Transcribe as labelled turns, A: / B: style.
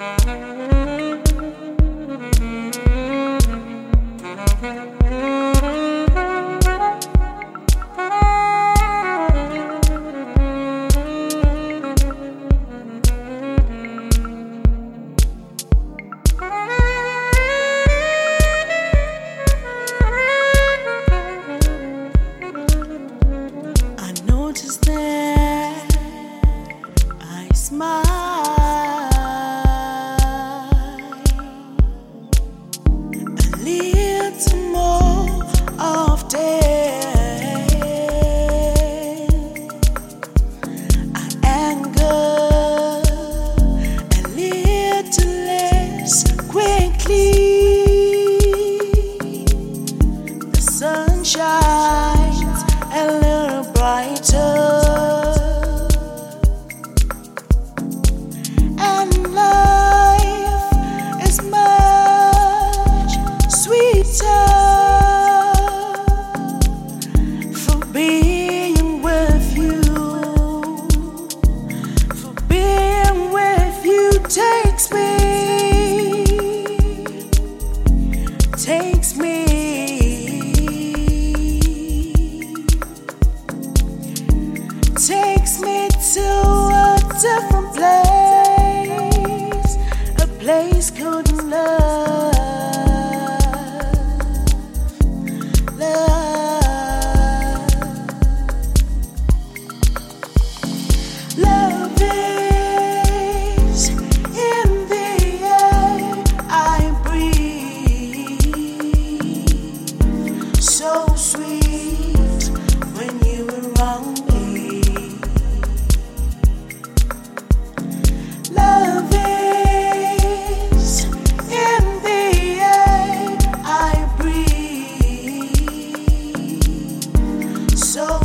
A: Música so